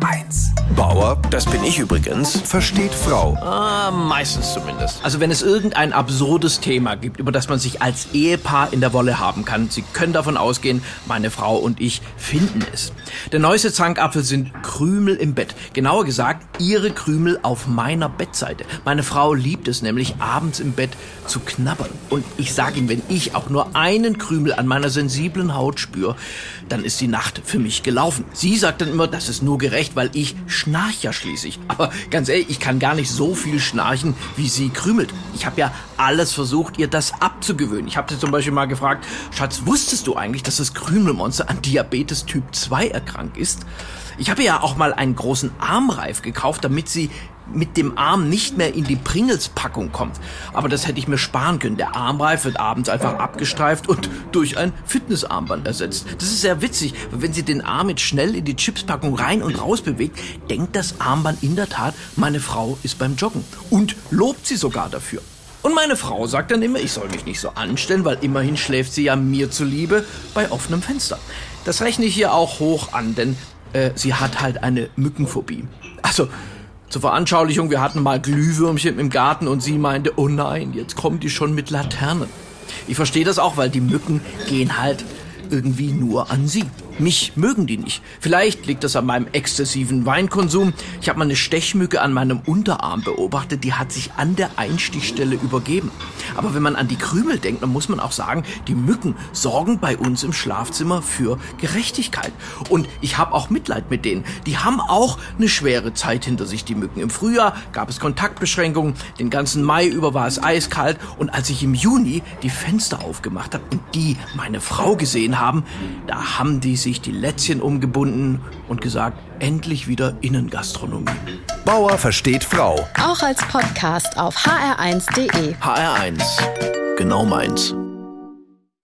HR1. Bauer, das bin ich übrigens, versteht Frau. Ah, meistens zumindest. Also wenn es irgendein absurdes Thema gibt, über das man sich als Ehepaar in der Wolle haben kann, Sie können davon ausgehen, meine Frau und ich finden es. Der neueste Zankapfel sind Krümel im Bett. Genauer gesagt, ihre Krümel auf meiner Bettseite. Meine Frau liebt es nämlich, abends im Bett zu knabbern. Und ich sage Ihnen, wenn ich auch nur einen Krümel an meiner sensiblen Haut spüre, dann ist die Nacht für mich gelaufen. Sie sagt dann immer, das ist nur gerecht, weil ich schnarch ja schließlich. Aber ganz ehrlich, ich kann gar nicht so viel schnarchen, wie sie krümelt. Ich habe ja alles versucht, ihr das abzugewöhnen. Ich habe sie zum Beispiel mal gefragt, Schatz, wusstest du eigentlich, dass das Krümelmonster an Diabetes Typ 2 erkrankt ist? Ich habe ja auch mal einen großen Armreif gekauft, damit sie mit dem Arm nicht mehr in die Pringles-Packung kommt. Aber das hätte ich mir sparen können. Der Armreif wird abends einfach abgestreift und durch ein Fitnessarmband ersetzt. Das ist sehr witzig. Wenn sie den Arm jetzt schnell in die Chipspackung rein und raus bewegt, denkt das Armband in der Tat, meine Frau ist beim Joggen. Und lobt sie sogar dafür. Und meine Frau sagt dann immer, ich soll mich nicht so anstellen, weil immerhin schläft sie ja mir zuliebe bei offenem Fenster. Das rechne ich hier auch hoch an, denn äh, sie hat halt eine Mückenphobie. Also, zur Veranschaulichung, wir hatten mal Glühwürmchen im Garten und sie meinte, oh nein, jetzt kommen die schon mit Laternen. Ich verstehe das auch, weil die Mücken gehen halt irgendwie nur an sie. Mich mögen die nicht. Vielleicht liegt das an meinem exzessiven Weinkonsum. Ich habe mal eine Stechmücke an meinem Unterarm beobachtet, die hat sich an der Einstichstelle übergeben. Aber wenn man an die Krümel denkt, dann muss man auch sagen, die Mücken sorgen bei uns im Schlafzimmer für Gerechtigkeit. Und ich habe auch Mitleid mit denen. Die haben auch eine schwere Zeit hinter sich, die Mücken. Im Frühjahr gab es Kontaktbeschränkungen, den ganzen Mai über war es eiskalt und als ich im Juni die Fenster aufgemacht habe und die meine Frau gesehen haben, da haben die sich die Lätzchen umgebunden und gesagt, endlich wieder Innengastronomie. Bauer versteht Frau. Auch als Podcast auf hr1.de. HR1, genau meins.